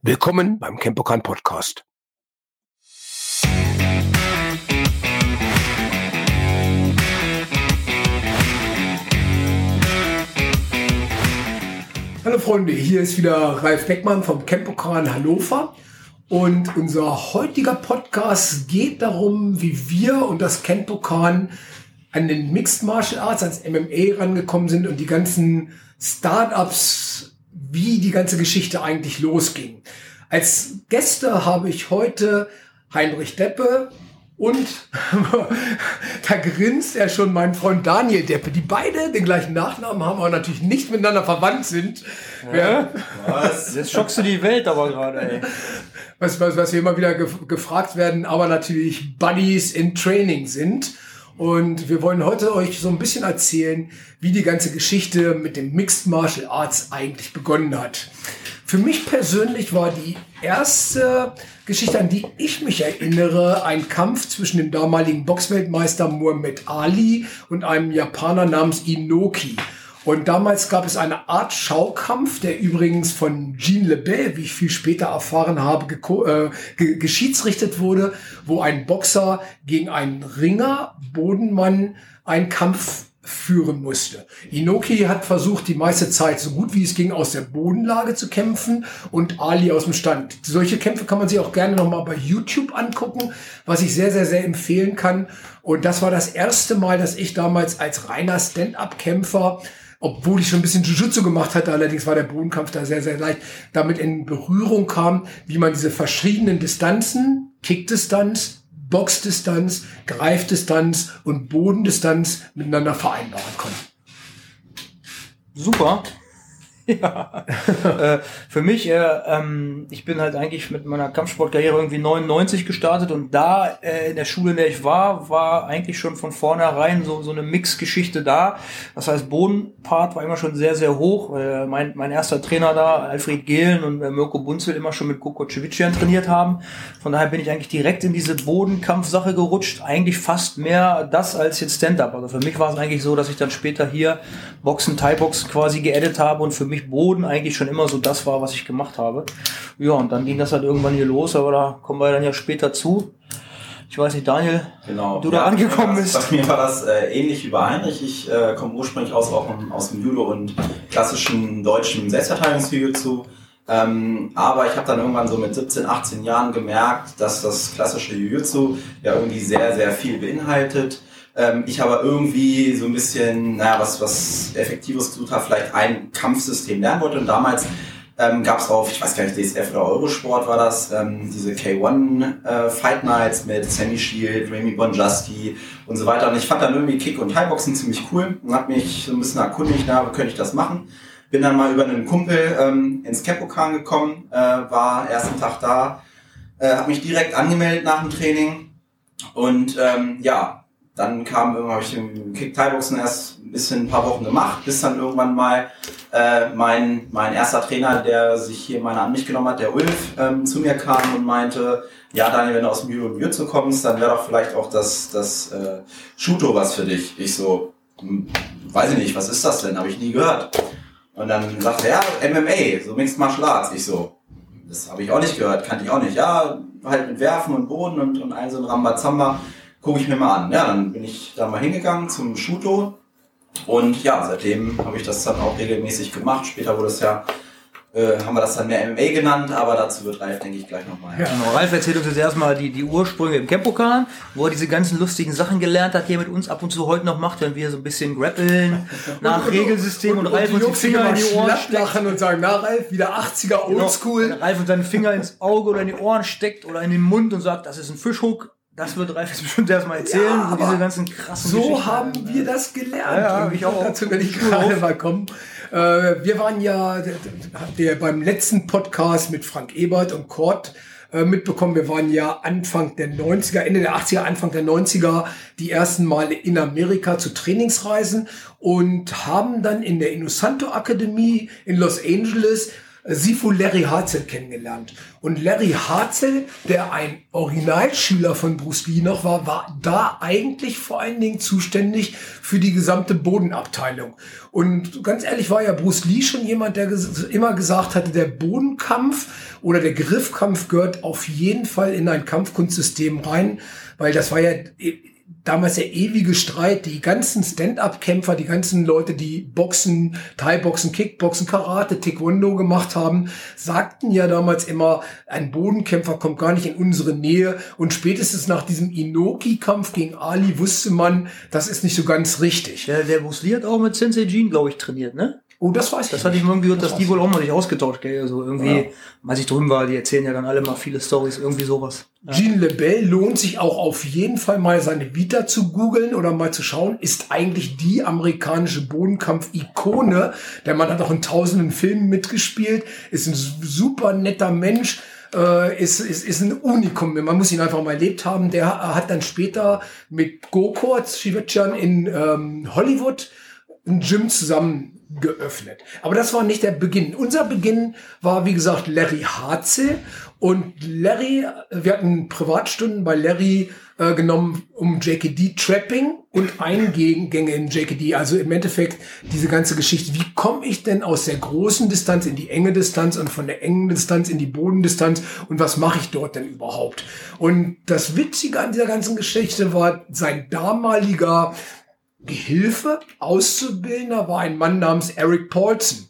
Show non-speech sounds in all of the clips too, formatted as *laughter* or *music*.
Willkommen beim Campokan Podcast. Hallo Freunde, hier ist wieder Ralf Beckmann vom Campokan Hannover. Und unser heutiger Podcast geht darum, wie wir und das Kenpokan an den Mixed Martial Arts, ans MMA rangekommen sind und die ganzen Startups, wie die ganze Geschichte eigentlich losging. Als Gäste habe ich heute Heinrich Deppe und *laughs* da grinst er schon mein Freund Daniel Deppe, die beide den gleichen Nachnamen haben, aber natürlich nicht miteinander verwandt sind. Ja. Was? Jetzt schockst du die Welt aber gerade, ey. Was, was, was wir immer wieder gefragt werden, aber natürlich Buddies in Training sind. Und wir wollen heute euch so ein bisschen erzählen, wie die ganze Geschichte mit dem Mixed Martial Arts eigentlich begonnen hat. Für mich persönlich war die erste Geschichte, an die ich mich erinnere, ein Kampf zwischen dem damaligen Boxweltmeister Muhammad Ali und einem Japaner namens Inoki. Und damals gab es eine Art Schaukampf, der übrigens von Jean Lebel, wie ich viel später erfahren habe, äh, geschiedsrichtet wurde, wo ein Boxer gegen einen Ringer, Bodenmann, einen Kampf führen musste. Inoki hat versucht, die meiste Zeit so gut wie es ging aus der Bodenlage zu kämpfen und Ali aus dem Stand. Solche Kämpfe kann man sich auch gerne nochmal bei YouTube angucken, was ich sehr, sehr, sehr empfehlen kann. Und das war das erste Mal, dass ich damals als reiner Stand-up-Kämpfer obwohl ich schon ein bisschen Jiu-Jitsu gemacht hatte, allerdings war der Bodenkampf da sehr, sehr leicht, damit in Berührung kam, wie man diese verschiedenen Distanzen, Kickdistanz, Boxdistanz, Greifdistanz und Bodendistanz miteinander vereinbaren kann. Super. *laughs* Ja. äh, für mich, äh, ähm, ich bin halt eigentlich mit meiner Kampfsportkarriere irgendwie 99 gestartet und da äh, in der Schule, in der ich war, war eigentlich schon von vornherein so, so eine Mix-Geschichte da. Das heißt, Bodenpart war immer schon sehr, sehr hoch. Äh, mein, mein erster Trainer da, Alfred Gehlen und äh, Mirko Bunzel immer schon mit Koko Cevician trainiert haben. Von daher bin ich eigentlich direkt in diese Bodenkampfsache gerutscht. Eigentlich fast mehr das als jetzt Stand-Up. Also für mich war es eigentlich so, dass ich dann später hier Boxen, Thai-Boxen quasi geedit habe und für mich mich Boden eigentlich schon immer so das war, was ich gemacht habe. Ja, und dann ging das halt irgendwann hier los, aber da kommen wir dann ja später zu. Ich weiß nicht, Daniel, genau. du ja, da angekommen bist. Bei mir war das äh, ähnlich wie bei Heinrich. Ich äh, komme ursprünglich aus, auch aus dem Judo und klassischen deutschen Selbstverteidigungsjiu-Jitsu. Ähm, aber ich habe dann irgendwann so mit 17, 18 Jahren gemerkt, dass das klassische Jiu-Jitsu ja irgendwie sehr, sehr viel beinhaltet ähm, ich aber irgendwie so ein bisschen, naja, was, was Effektives gesucht habe, vielleicht ein Kampfsystem lernen wollte. Und damals ähm, gab es auf, ich weiß gar nicht, DSF oder Eurosport war das, ähm, diese K1 äh, Fight Nights mit Sammy Shield, Remy Bonjasti und so weiter. Und ich fand dann irgendwie Kick- und Thai-Boxen ziemlich cool und habe mich so ein bisschen erkundigt, na, könnte ich das machen? Bin dann mal über einen Kumpel ähm, ins Kepokan gekommen, äh, war ersten Tag da, äh, habe mich direkt angemeldet nach dem Training und ähm, ja, dann kam irgendwann, habe ich im Kick-Thai-Boxen erst ein bisschen ein paar Wochen gemacht, bis dann irgendwann mal äh, mein, mein erster Trainer, der sich hier meine an mich genommen hat, der Ulf, ähm, zu mir kam und meinte, ja Daniel, wenn du aus dem und Jitsu kommst, dann wäre doch vielleicht auch das, das äh, Shuto was für dich. Ich so, hm, weiß ich nicht, was ist das denn? Habe ich nie gehört. Und dann sagte er, ja, MMA, so Mixed Martial Arts. Ich so, das habe ich auch nicht gehört, kannte ich auch nicht. Ja, halt mit Werfen und Boden und, und ein so ein Rambazamba gucke ich mir mal an. Ja, dann bin ich da mal hingegangen zum Shuto und ja, seitdem habe ich das dann auch regelmäßig gemacht. Später wurde es ja äh, haben wir das dann mehr MMA genannt, aber dazu wird Ralf, denke ich, gleich nochmal. Ja. Genau, Ralf erzählt uns jetzt erstmal die, die Ursprünge im Campokan, wo er diese ganzen lustigen Sachen gelernt hat, die er mit uns ab und zu heute noch macht, wenn wir so ein bisschen grappeln *laughs* nach und, Regelsystem und, und, und Ralf uns die Finger in die Ohren steckt. und sagen, na Ralf, wieder 80er genau. Oldschool. Genau. Ralf und seinen Finger ins Auge oder in die Ohren steckt oder in den Mund und sagt, das ist ein Fischhook, das wird Ralf jetzt bestimmt erstmal erzählen, ja, so diese ganzen krassen So haben wir das gelernt. Ja, ja, ich auch. Dazu werde ich gerade mal kommen. Äh, wir waren ja, habt ihr beim letzten Podcast mit Frank Ebert und Kurt äh, mitbekommen, wir waren ja Anfang der 90er, Ende der 80er, Anfang der 90er die ersten Male in Amerika zu Trainingsreisen und haben dann in der Inosanto Akademie in Los Angeles Sifu Larry Harzel kennengelernt. Und Larry Harzel, der ein Originalschüler von Bruce Lee noch war, war da eigentlich vor allen Dingen zuständig für die gesamte Bodenabteilung. Und ganz ehrlich war ja Bruce Lee schon jemand, der immer gesagt hatte, der Bodenkampf oder der Griffkampf gehört auf jeden Fall in ein Kampfkunstsystem rein, weil das war ja damals der ewige Streit, die ganzen Stand-up-Kämpfer, die ganzen Leute, die Boxen, Thai-Boxen, Kickboxen, Karate, Taekwondo gemacht haben, sagten ja damals immer, ein Bodenkämpfer kommt gar nicht in unsere Nähe. Und spätestens nach diesem Inoki-Kampf gegen Ali wusste man, das ist nicht so ganz richtig. Der, der Bruce Lee hat auch mit Sensei Jean, glaube ich, trainiert, ne? Oh, das weiß ich. Das hatte ich irgendwie gehört, dass die wohl auch mal sich ausgetauscht, gell? Also irgendwie, ja. als ich drüben war, die erzählen ja dann alle mal viele Stories, irgendwie sowas. Ja. Jean LeBel lohnt sich auch auf jeden Fall mal seine Vita zu googeln oder mal zu schauen, ist eigentlich die amerikanische Bodenkampf-Ikone. Der Mann hat auch in tausenden Filmen mitgespielt, ist ein super netter Mensch. Äh, ist, ist, ist ein Unikum. Man muss ihn einfach mal erlebt haben. Der hat dann später mit Gokurt Shivachan in ähm, Hollywood ein Gym zusammen geöffnet. Aber das war nicht der Beginn. Unser Beginn war, wie gesagt, Larry Harze. Und Larry, wir hatten Privatstunden bei Larry äh, genommen um JKD Trapping und Eingänge in JKD. Also im Endeffekt diese ganze Geschichte. Wie komme ich denn aus der großen Distanz in die enge Distanz und von der engen Distanz in die Bodendistanz und was mache ich dort denn überhaupt? Und das Witzige an dieser ganzen Geschichte war sein damaliger Gehilfe, Auszubildender war ein Mann namens Eric Paulson.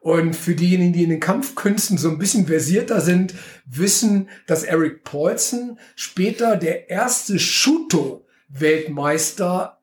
Und für diejenigen, die in den Kampfkünsten so ein bisschen versierter sind, wissen, dass Eric Paulson später der erste Shuto-Weltmeister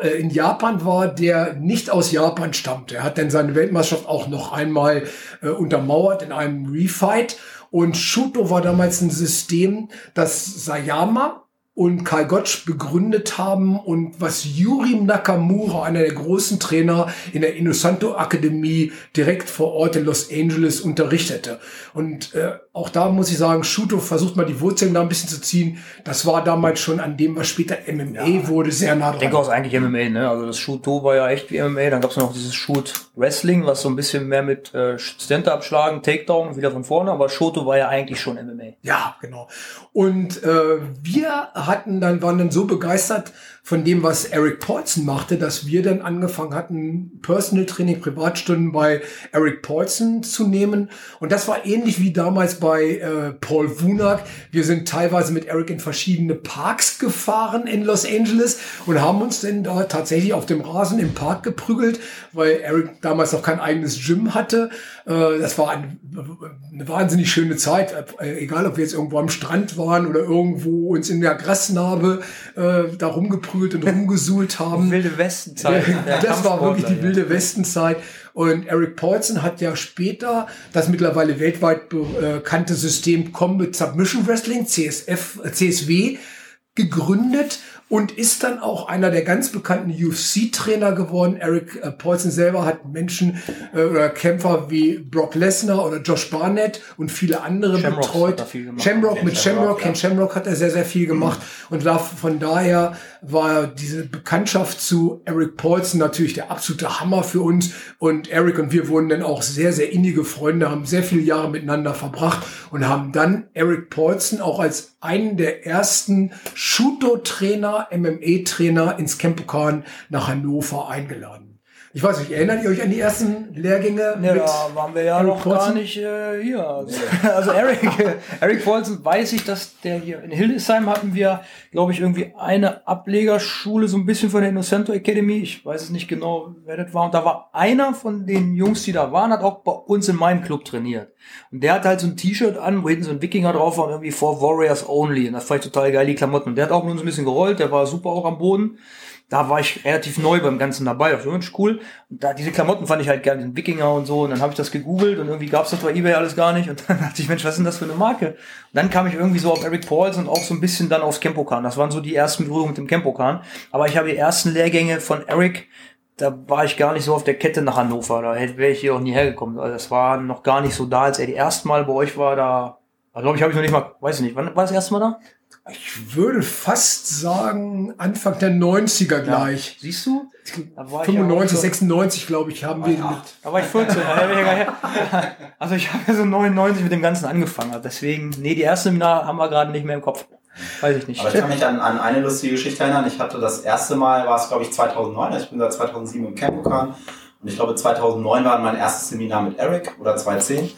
äh, in Japan war, der nicht aus Japan stammte. Er hat dann seine Weltmeisterschaft auch noch einmal äh, untermauert in einem Refight. Und Shuto war damals ein System, das Sayama, und Karl Gottsch begründet haben und was Yuri Nakamura, einer der großen Trainer in der Inosanto Akademie direkt vor Ort in Los Angeles unterrichtete. Und äh, auch da muss ich sagen, Shuto versucht mal die Wurzeln da ein bisschen zu ziehen. Das war damals schon an dem, was später MMA ja. wurde, sehr nah dran. Ich denke auch eigentlich MMA, ne? Also das Shuto war ja echt wie MMA. Dann gab es noch dieses Shoot Wrestling, was so ein bisschen mehr mit äh, Stand-up schlagen, Takedown, wieder von vorne. Aber Shuto war ja eigentlich schon MMA. Ja, genau. Und äh, wir hatten dann, waren dann so begeistert von dem, was Eric Paulson machte, dass wir dann angefangen hatten, Personal Training, Privatstunden bei Eric Paulson zu nehmen. Und das war ähnlich wie damals bei äh, Paul Wunak. Wir sind teilweise mit Eric in verschiedene Parks gefahren in Los Angeles und haben uns dann da tatsächlich auf dem Rasen im Park geprügelt, weil Eric damals noch kein eigenes Gym hatte. Äh, das war ein, eine wahnsinnig schöne Zeit, äh, egal ob wir jetzt irgendwo am Strand waren oder irgendwo uns in der Grasnarbe äh, da rumgeprügelt und *laughs* rumgesuhlt haben. wilde Westenzeit. *laughs* das war wirklich die wilde Westenzeit. Und Eric Paulson hat ja später das mittlerweile weltweit bekannte System Combat Submission Wrestling, CSF, CSW, gegründet und ist dann auch einer der ganz bekannten UFC-Trainer geworden. Eric äh, Paulson selber hat Menschen äh, oder Kämpfer wie Brock Lesnar oder Josh Barnett und viele andere Shamrock betreut. Shamrock mit Shamrock, Ken ja. Shamrock hat er sehr, sehr viel gemacht mhm. und von daher war diese Bekanntschaft zu Eric Paulson natürlich der absolute Hammer für uns und Eric und wir wurden dann auch sehr, sehr innige Freunde, haben sehr viele Jahre miteinander verbracht und haben dann Eric Paulson auch als einen der ersten Shuto-Trainer MMA-Trainer ins Campokan nach Hannover eingeladen. Ich weiß nicht, erinnert ihr euch an die ersten Lehrgänge? Ja, da waren wir ja Eric noch Paulson? gar nicht äh, hier. Also, *laughs* also Eric, *laughs* Eric Paulson weiß ich, dass der hier in Hildesheim hatten wir, glaube ich, irgendwie eine Ablegerschule, so ein bisschen von der Innocento Academy. Ich weiß es nicht genau, wer das war. Und da war einer von den Jungs, die da waren, hat auch bei uns in meinem Club trainiert. Und der hat halt so ein T-Shirt an, wo hinten so ein Wikinger drauf war, irgendwie for Warriors Only. Und das fand ich total geil, die Klamotten. Und der hat auch mit uns ein bisschen gerollt, der war super auch am Boden da war ich relativ neu beim Ganzen dabei. Das war cool. Und da, diese Klamotten fand ich halt gerne, den Wikinger und so. Und dann habe ich das gegoogelt und irgendwie gab's das bei eBay alles gar nicht. Und dann *laughs* dachte ich, Mensch, was ist denn das für eine Marke? Und dann kam ich irgendwie so auf Eric Pauls und auch so ein bisschen dann aufs Campokan. Das waren so die ersten Berührungen mit dem Campokan. Aber ich habe die ersten Lehrgänge von Eric, da war ich gar nicht so auf der Kette nach Hannover. Da wäre ich hier auch nie hergekommen. Also das war noch gar nicht so da, als er die ersten Mal bei euch war, da glaube ich, habe ich noch nicht mal, weiß ich nicht, wann war das erste Mal da? Ich würde fast sagen, Anfang der 90er gleich. Siehst du? Da war 95, ich 96, glaube ich, haben wir mit. Da war ich 14. also ich habe ja so 99 mit dem Ganzen angefangen. Deswegen, nee, die erste Seminar haben wir gerade nicht mehr im Kopf. Weiß ich nicht. Aber ich kann mich an, an eine lustige Geschichte erinnern. Ich hatte das erste Mal, war es glaube ich 2009, also ich bin seit 2007 im Campokan. Und ich glaube 2009 war mein erstes Seminar mit Eric oder 2010.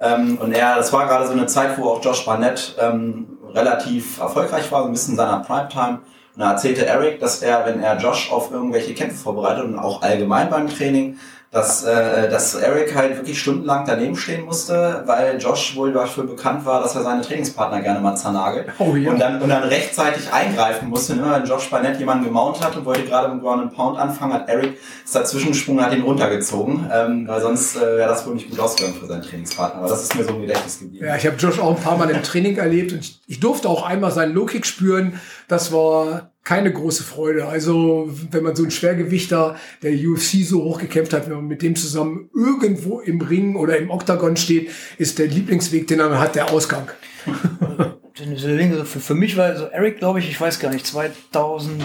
Ähm, und er, das war gerade so eine Zeit, wo auch Josh Barnett ähm, relativ erfolgreich war, so ein bisschen in seiner Primetime. Und da erzählte Eric, dass er, wenn er Josh auf irgendwelche Kämpfe vorbereitet und auch allgemein beim Training, dass, äh, dass Eric halt wirklich stundenlang daneben stehen musste, weil Josh wohl dafür bekannt war, dass er seine Trainingspartner gerne mal zernagelt. Oh, ja. und, dann, und dann rechtzeitig eingreifen musste. Ne? Wenn Josh Barnett jemanden gemountet hat und wollte gerade mit Ground and Pound anfangen, hat Eric ist dazwischen gesprungen hat ihn runtergezogen, ähm, weil sonst äh, wäre das wohl nicht gut ausgegangen für seinen Trainingspartner. Aber das ist mir so ein Gedächtnis geblieben. Ja, ich habe Josh auch ein paar Mal im Training erlebt und ich, ich durfte auch einmal seinen Low-Kick spüren. Das war keine große Freude. Also wenn man so ein Schwergewichter, der UFC so hochgekämpft hat, wenn man mit dem zusammen irgendwo im Ring oder im Oktagon steht, ist der Lieblingsweg, den er hat, der Ausgang. *laughs* für, für mich war also Eric, glaube ich, ich weiß gar nicht, 2000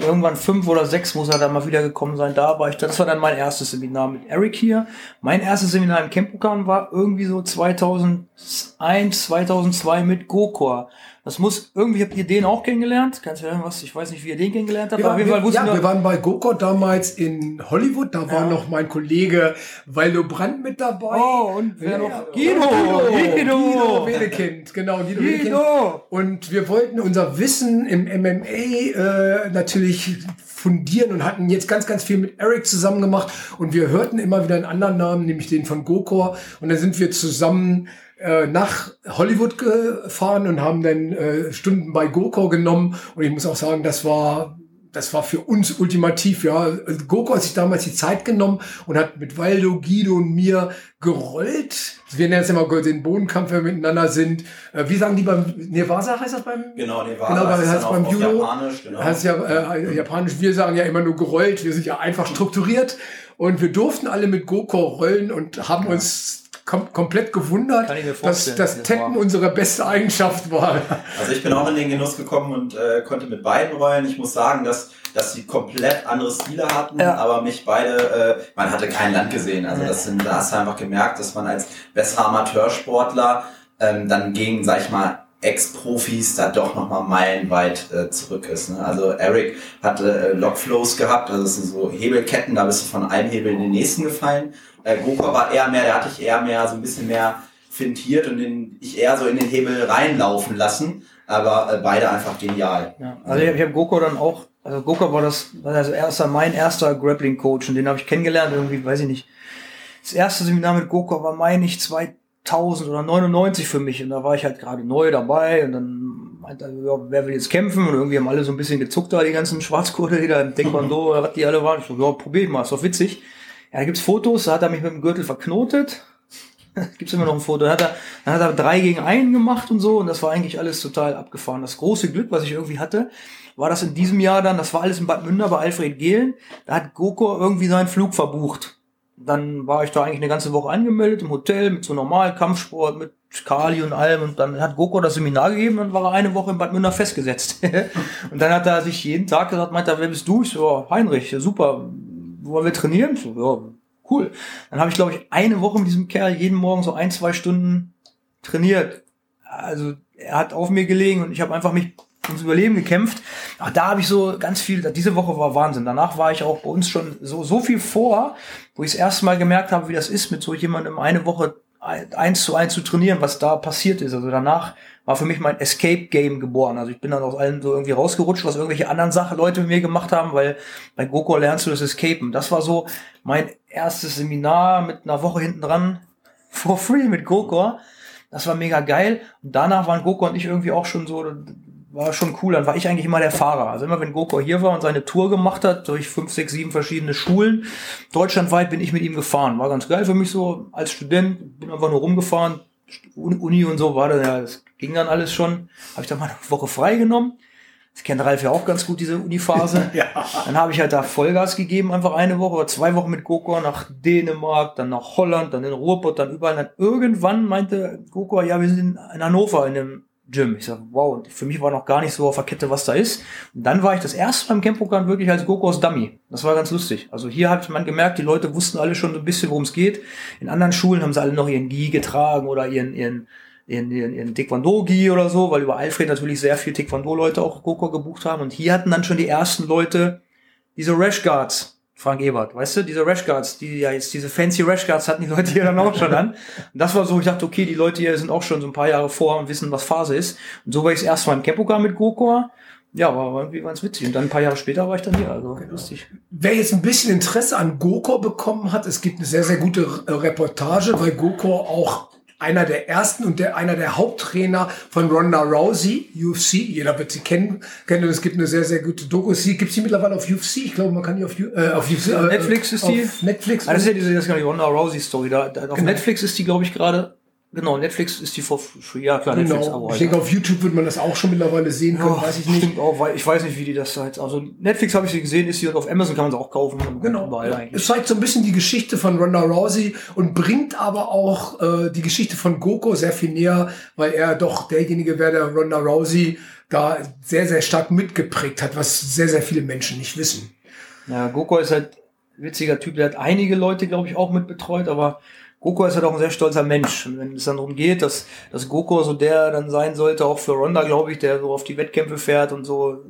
irgendwann fünf oder sechs muss er da mal wieder gekommen sein. Da war ich, das war dann mein erstes Seminar mit Eric hier. Mein erstes Seminar im Campokan war irgendwie so 2001, 2002 mit Gokor. Das muss, irgendwie habt ihr den auch kennengelernt? Kannst du irgendwas? Ich weiß nicht, wie ihr den kennengelernt habt. Ja, auf jeden Fall wir, ja, wir waren bei GoCo damals in Hollywood. Da ja. war noch mein Kollege Waldo Brandt mit dabei. Oh, und wer ja, noch? Guido! Guido! Guido Wedekind, genau. Guido, Guido. Wedekind. Und wir wollten unser Wissen im MMA äh, natürlich fundieren und hatten jetzt ganz, ganz viel mit Eric zusammen gemacht. Und wir hörten immer wieder einen anderen Namen, nämlich den von GoCor. Und dann sind wir zusammen äh, nach Hollywood gefahren und haben dann äh, Stunden bei GoCo genommen. Und ich muss auch sagen, das war das war für uns ultimativ, ja. Goko hat sich damals die Zeit genommen und hat mit Waldo, Guido und mir gerollt. Wir nennen es immer den Bodenkampf, wenn wir miteinander sind. Äh, wie sagen die beim Nirvasa heißt das beim? Genau, Nirvasa genau, heißt, heißt beim Judo. Japanisch, genau. Heißt ja äh, Japanisch. Wir sagen ja immer nur gerollt. Wir sind ja einfach strukturiert und wir durften alle mit Goko rollen und haben ja. uns kom komplett gewundert, dass das Tekken unsere beste Eigenschaft war. Also ich bin auch in den Genuss gekommen und äh, konnte mit beiden rollen. Ich muss sagen, dass dass sie komplett andere Stile hatten, ja. aber mich beide, äh, man hatte kein Land gesehen. Also das sind, da hast du einfach gemerkt, dass man als besserer Amateursportler ähm, dann gegen, sag ich mal, Ex-Profis da doch nochmal meilenweit äh, zurück ist. Ne? Also Eric hatte äh, Lockflows gehabt, also das sind so Hebelketten, da bist du von einem Hebel in den nächsten gefallen. Äh, Goku war eher mehr, der hatte ich eher mehr so ein bisschen mehr fintiert und den ich eher so in den Hebel reinlaufen lassen. Aber äh, beide einfach genial. Ja, also ich, ich habe Goku dann auch, also Goku war das, also erster, mein erster Grappling Coach und den habe ich kennengelernt, irgendwie, weiß ich nicht. Das erste Seminar mit Goku war, meine ich, 2000 oder 99 für mich und da war ich halt gerade neu dabei und dann meinte ja, wer will jetzt kämpfen und irgendwie haben alle so ein bisschen gezuckt da, die ganzen Schwarzgurte, die da im Taekwondo, was die alle waren. Ich so, ja, probier ich mal, ist doch witzig. Ja, da gibt's Fotos, da hat er mich mit dem Gürtel verknotet. *laughs* gibt's immer noch ein Foto. Dann hat, er, dann hat er drei gegen einen gemacht und so und das war eigentlich alles total abgefahren. Das große Glück, was ich irgendwie hatte, war das in diesem Jahr dann, das war alles in Bad Münder bei Alfred Gehlen, da hat Goko irgendwie seinen Flug verbucht. Dann war ich da eigentlich eine ganze Woche angemeldet im Hotel mit so normal Kampfsport, mit Kali und allem und dann hat Goko das Seminar gegeben und war er eine Woche in Bad Münder festgesetzt. *laughs* und dann hat er sich jeden Tag gesagt, meint er, wer bist du? Ich so, Heinrich, super, wollen wir trainieren? So, ja, cool. Dann habe ich, glaube ich, eine Woche mit diesem Kerl jeden Morgen so ein, zwei Stunden trainiert. Also er hat auf mir gelegen und ich habe einfach mich ums Überleben gekämpft. Ach, da habe ich so ganz viel, diese Woche war Wahnsinn. Danach war ich auch bei uns schon so, so viel vor, wo ich das erste gemerkt habe, wie das ist, mit so jemandem eine Woche eins zu eins zu trainieren, was da passiert ist. Also danach war für mich mein Escape Game geboren. Also ich bin dann aus allem so irgendwie rausgerutscht, was irgendwelche anderen Sachen Leute mit mir gemacht haben, weil bei GoCo lernst du das Escapen. Das war so mein erstes Seminar mit einer Woche hinten dran *laughs* for free mit GoCo. Das war mega geil. Und danach waren GoCo und ich irgendwie auch schon so, war schon cool. Dann war ich eigentlich immer der Fahrer. Also immer wenn GoCo hier war und seine Tour gemacht hat, durch fünf, sechs, sieben verschiedene Schulen, deutschlandweit bin ich mit ihm gefahren. War ganz geil für mich so als Student. Bin einfach nur rumgefahren. Uni und so war das ja, das ging dann alles schon. Habe ich dann mal eine Woche frei genommen. Das kennt Ralf ja auch ganz gut, diese Uniphase. *laughs* ja. Dann habe ich halt da Vollgas gegeben, einfach eine Woche oder zwei Wochen mit Gokor nach Dänemark, dann nach Holland, dann in Ruhrpott, dann überall. Dann irgendwann meinte Gokor, ja, wir sind in Hannover in einem Gym. Ich sag, wow, für mich war noch gar nicht so auf der Kette, was da ist. Und dann war ich das erste beim Campokan wirklich als Gokos Dummy. Das war ganz lustig. Also hier hat man gemerkt, die Leute wussten alle schon so ein bisschen, worum es geht. In anderen Schulen haben sie alle noch ihren Gi getragen oder ihren, ihren, ihren, ihren, ihren Taekwondo-Gi oder so, weil über Alfred natürlich sehr viel Taekwondo-Leute auch Goko gebucht haben. Und hier hatten dann schon die ersten Leute diese Rash Guards Frank Ebert, weißt du, diese Rashguards, die ja jetzt diese fancy Rashguards hatten die Leute hier dann auch schon an. Und das war so, ich dachte, okay, die Leute hier sind auch schon so ein paar Jahre vor und wissen, was Phase ist. Und so war ich erst mal im Campogar mit Gokor. Ja, war irgendwie ganz witzig. Und dann ein paar Jahre später war ich dann hier, also genau. lustig. Wer jetzt ein bisschen Interesse an Gokor bekommen hat, es gibt eine sehr, sehr gute Reportage, weil Gokor auch einer der ersten und der, einer der Haupttrainer von Ronda Rousey, UFC. Jeder wird sie kennen. kennen. Es gibt eine sehr, sehr gute Doku. Sie gibt sie mittlerweile auf UFC. Ich glaube, man kann die auf, äh, auf UFC. Äh, Netflix ist die. Netflix. Ah, das ist ja diese, das ist die Ronda Rousey Story. Da, da auf genau. Netflix ist die, glaube ich, gerade Genau, Netflix ist die for free. Ja, klar, Netflix. Genau. ich denke, auf YouTube wird man das auch schon mittlerweile sehen können, oh, weiß ich nicht. Stimmt auch, weil ich weiß nicht, wie die das halt. Also Netflix habe ich sie gesehen, ist sie und auf Amazon kann man sie auch kaufen. Genau. Es zeigt so ein bisschen die Geschichte von Ronda Rousey und bringt aber auch äh, die Geschichte von Goko sehr viel näher, weil er doch derjenige wäre, der Ronda Rousey da sehr, sehr stark mitgeprägt hat, was sehr, sehr viele Menschen nicht wissen. Ja, Goko ist halt witziger Typ, der hat einige Leute, glaube ich, auch mit betreut, aber Goko ist halt auch ein sehr stolzer Mensch. Und wenn es dann darum geht, dass, dass Goko so der dann sein sollte, auch für Ronda, glaube ich, der so auf die Wettkämpfe fährt und so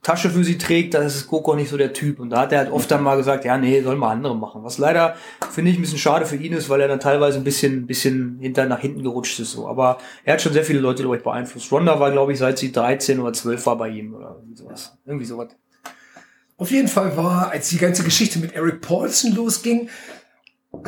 Tasche für sie trägt, dann ist Goko nicht so der Typ. Und da hat er halt oft dann mal gesagt, ja, nee, soll mal andere machen. Was leider, finde ich, ein bisschen schade für ihn ist, weil er dann teilweise ein bisschen, bisschen hinter, nach hinten gerutscht ist, so. Aber er hat schon sehr viele Leute, glaube ich, beeinflusst. Ronda war, glaube ich, seit sie 13 oder 12 war bei ihm oder sowas. Irgendwie sowas. Auf jeden Fall war, als die ganze Geschichte mit Eric Paulson losging,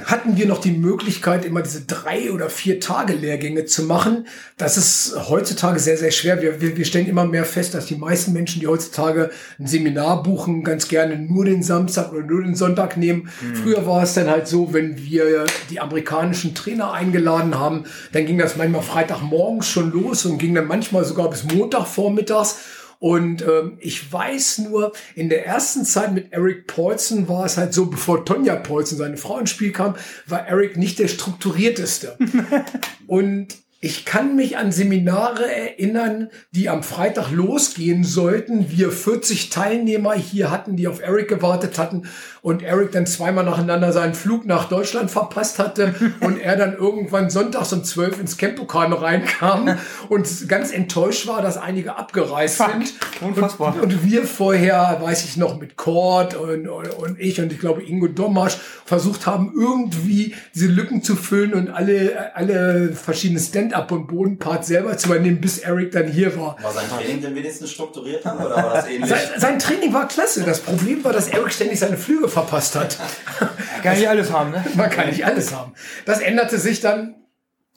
hatten wir noch die Möglichkeit, immer diese drei oder vier Tage Lehrgänge zu machen. Das ist heutzutage sehr, sehr schwer. Wir, wir, wir stellen immer mehr fest, dass die meisten Menschen, die heutzutage ein Seminar buchen, ganz gerne nur den Samstag oder nur den Sonntag nehmen. Mhm. Früher war es dann halt so, wenn wir die amerikanischen Trainer eingeladen haben, dann ging das manchmal Freitagmorgens schon los und ging dann manchmal sogar bis Montagvormittags. Und ähm, ich weiß nur, in der ersten Zeit mit Eric Paulson war es halt so, bevor Tonja Paulson, seine Frau, ins Spiel kam, war Eric nicht der strukturierteste. *laughs* und ich kann mich an Seminare erinnern, die am Freitag losgehen sollten. Wir 40 Teilnehmer hier hatten, die auf Eric gewartet hatten und Eric dann zweimal nacheinander seinen Flug nach Deutschland verpasst hatte *laughs* und er dann irgendwann sonntags um 12 ins Campokan reinkam *laughs* und ganz enttäuscht war, dass einige abgereist Fuck. sind. Unfassbar. Und, und, wir vorher, weiß ich noch, mit Cord und, und, und ich und ich glaube Ingo Domasch versucht haben, irgendwie diese Lücken zu füllen und alle, alle verschiedenen Stand Stand-up und Bodenpart selber zu übernehmen, bis Eric dann hier war. War sein Training denn wenigstens strukturiert dann, oder war das *laughs* ähnlich? Sein, sein, Training war klasse. Das Problem war, dass Eric ständig seine Flüge verpasst hat. Man *laughs* kann nicht alles haben, ne? Man kann nicht alles haben. Das änderte sich dann,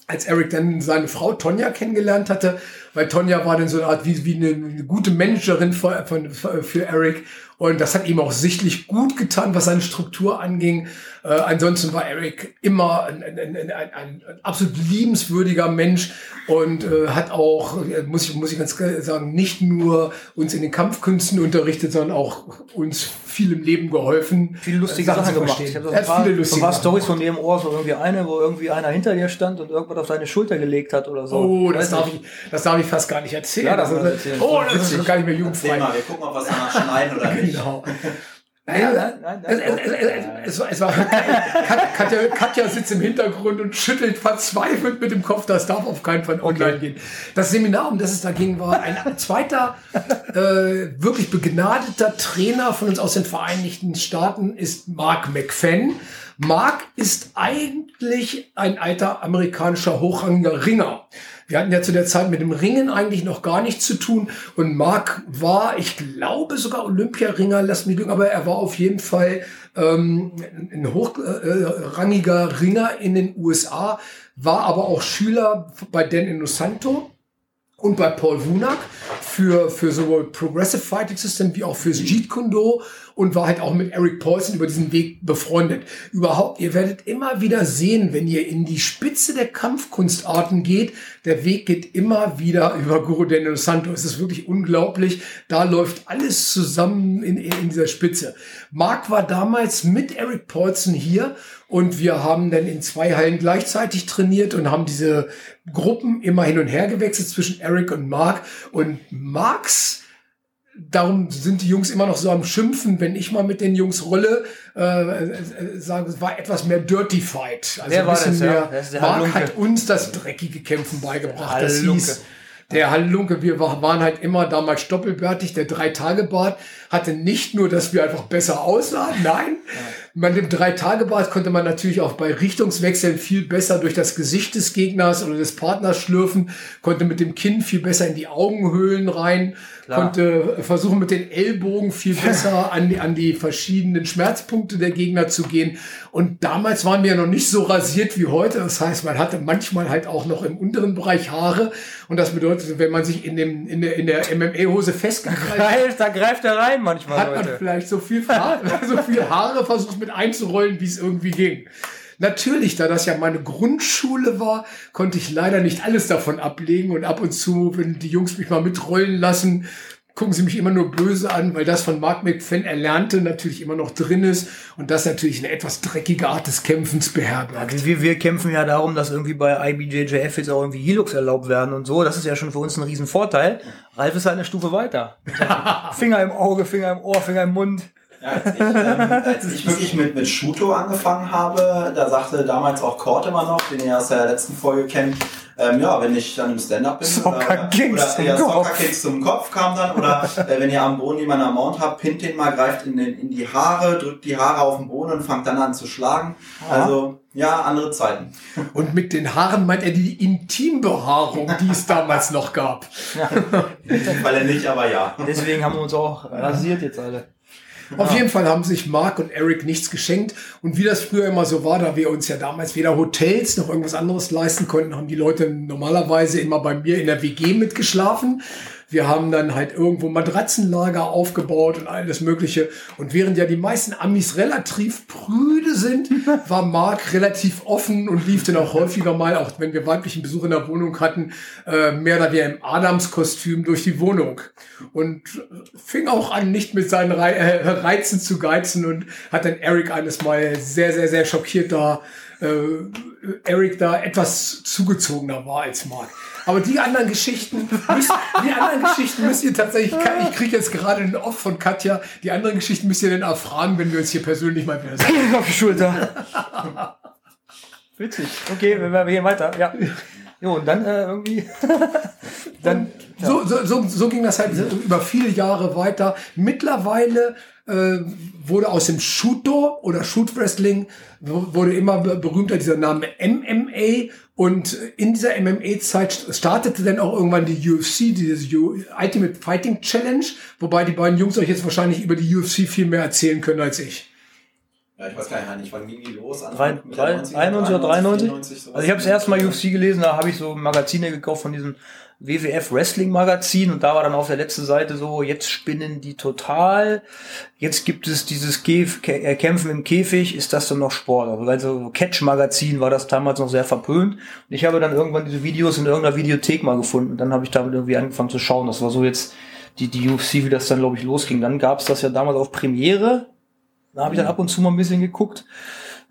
als Eric dann seine Frau Tonja kennengelernt hatte, weil Tonja war dann so eine Art wie, wie eine, gute Managerin für, für, für Eric und das hat ihm auch sichtlich gut getan, was seine Struktur anging. Äh, ansonsten war Eric immer ein, ein, ein, ein, ein absolut liebenswürdiger Mensch und äh, hat auch, muss ich, muss ich ganz klar sagen, nicht nur uns in den Kampfkünsten unterrichtet, sondern auch uns viel im Leben geholfen. Viele lustige Sachen, Sachen gemacht. Ich habe so ein paar, viele lustige so ein paar von dem Ohr, so irgendwie eine, wo irgendwie einer hinter dir stand und irgendwas auf deine Schulter gelegt hat oder so. Oh, das darf, ich, das darf ich fast gar nicht erzählen. Ja, das also, erzählen. Oh, das ist gar nicht mehr jugendfrei. Mal, wir gucken, ob wir es danach schneiden oder nicht. Genau. Nein, nein, nein, es, es, war, es war Katja, Katja sitzt im Hintergrund und schüttelt verzweifelt mit dem Kopf, das darf auf keinen Fall online gehen. Das Seminar, um das es da ging, war ein zweiter, äh, wirklich begnadeter Trainer von uns aus den Vereinigten Staaten, ist Mark McFadden. Mark ist eigentlich ein alter amerikanischer hochrangiger Ringer. Wir hatten ja zu der Zeit mit dem Ringen eigentlich noch gar nichts zu tun. Und Mark war, ich glaube, sogar Olympiaringer, lass mich lügen, aber er war auf jeden Fall ähm, ein hochrangiger äh, Ringer in den USA, war aber auch Schüler bei Dan Inosanto und bei Paul Wunak für, für sowohl Progressive Fighting System wie auch fürs Jeet Kune und war halt auch mit Eric Paulson über diesen Weg befreundet. Überhaupt, ihr werdet immer wieder sehen, wenn ihr in die Spitze der Kampfkunstarten geht, der Weg geht immer wieder über Guru Daniel Santo. Es ist wirklich unglaublich. Da läuft alles zusammen in, in dieser Spitze. Mark war damals mit Eric Paulson hier und wir haben dann in zwei Hallen gleichzeitig trainiert und haben diese Gruppen immer hin und her gewechselt zwischen Eric und Mark. Und Marks darum sind die Jungs immer noch so am Schimpfen, wenn ich mal mit den Jungs rolle, äh, äh, sagen, es war etwas mehr Dirty Fight. Also Wer ein bisschen mehr. Ja? Mark hat uns das dreckige Kämpfen beigebracht. Das hieß, der Halunke, wir waren halt immer damals doppelbärtig. Der Drei-Tage-Bart hatte nicht nur, dass wir einfach besser aussahen, nein. Mit dem Drei-Tage-Bart konnte man natürlich auch bei Richtungswechseln viel besser durch das Gesicht des Gegners oder des Partners schlürfen, konnte mit dem Kinn viel besser in die Augenhöhlen rein Klar. konnte versuchen mit den Ellbogen viel besser *laughs* an die, an die verschiedenen Schmerzpunkte der Gegner zu gehen. Und damals waren wir ja noch nicht so rasiert wie heute. Das heißt, man hatte manchmal halt auch noch im unteren Bereich Haare. Und das bedeutet, wenn man sich in, dem, in der, in der MMA-Hose festgreift, da greift er rein manchmal. Hat man Leute. vielleicht so viel, Haare, *laughs* so viel Haare versucht mit einzurollen, wie es irgendwie ging. Natürlich, da das ja meine Grundschule war, konnte ich leider nicht alles davon ablegen und ab und zu, wenn die Jungs mich mal mitrollen lassen, gucken sie mich immer nur böse an, weil das von Mark McFinn erlernte natürlich immer noch drin ist und das natürlich eine etwas dreckige Art des Kämpfens beherbergt. Ja, wir, wir kämpfen ja darum, dass irgendwie bei IBJJF jetzt auch irgendwie Helux erlaubt werden und so. Das ist ja schon für uns ein Riesenvorteil. Ralf ist halt eine Stufe weiter. *laughs* Finger im Auge, Finger im Ohr, Finger im Mund. Ja, als, ich, ähm, *laughs* als ich wirklich mit, mit Shuto angefangen habe, da sagte damals auch Kort immer noch, den ihr aus der letzten Folge kennt, ähm, ja, wenn ich dann im Stand-Up bin Soccer oder, oder ja, Soccer Kicks zum Kopf kam dann oder äh, wenn ihr am Boden jemanden am Mount habt, pinnt den mal, greift in, den, in die Haare, drückt die Haare auf den Boden und fangt dann an zu schlagen. Ja. Also ja, andere Zeiten. *laughs* Und mit den Haaren meint er die Intimbehaarung, die es damals noch gab. Ja. Weil er nicht, aber ja. Deswegen haben wir uns auch rasiert jetzt alle. Auf jeden Fall haben sich Mark und Eric nichts geschenkt. Und wie das früher immer so war, da wir uns ja damals weder Hotels noch irgendwas anderes leisten konnten, haben die Leute normalerweise immer bei mir in der WG mitgeschlafen. Wir haben dann halt irgendwo Matratzenlager aufgebaut und alles Mögliche. Und während ja die meisten Amis relativ prüde sind, *laughs* war Mark relativ offen und lief dann auch häufiger mal, auch wenn wir weiblichen Besuch in der Wohnung hatten, äh, mehr oder weniger im Adams-Kostüm durch die Wohnung. Und fing auch an, nicht mit seinen äh, Reizen zu geizen und hat dann Eric eines Mal sehr, sehr, sehr schockiert da, äh, Eric da etwas zugezogener war als Mark. Aber die anderen Geschichten, müsst, die anderen Geschichten müsst ihr tatsächlich, ich kriege jetzt gerade einen Off von Katja, die anderen Geschichten müsst ihr dann erfragen, wenn wir uns hier persönlich mal wieder sehen. *laughs* Auf die Schulter. Witzig. Okay, wir gehen weiter. Ja. Jo, und dann äh, irgendwie. *laughs* dann, ja. so, so, so, so ging das halt über viele Jahre weiter. Mittlerweile äh, wurde aus dem Shooto oder Shoot Wrestling wurde immer berühmter dieser Name MMA und in dieser MMA-Zeit startete dann auch irgendwann die UFC, diese Ultimate Fighting Challenge, wobei die beiden Jungs euch jetzt wahrscheinlich über die UFC viel mehr erzählen können als ich. Ja, ich weiß gar nicht, wann ging die los? 93 oder 93? 94, also ich habe das erste Mal UFC gelesen, da habe ich so Magazine gekauft von diesem WWF Wrestling Magazin und da war dann auf der letzten Seite so, jetzt spinnen die total, jetzt gibt es dieses Käf äh, Kämpfen im Käfig, ist das dann noch Sport? Also Catch Magazin war das damals noch sehr verpönt. Und ich habe dann irgendwann diese Videos in irgendeiner Videothek mal gefunden. Und dann habe ich damit irgendwie angefangen zu schauen, das war so jetzt die, die UFC, wie das dann glaube ich losging. Dann gab es das ja damals auf Premiere, da habe ich dann ab und zu mal ein bisschen geguckt.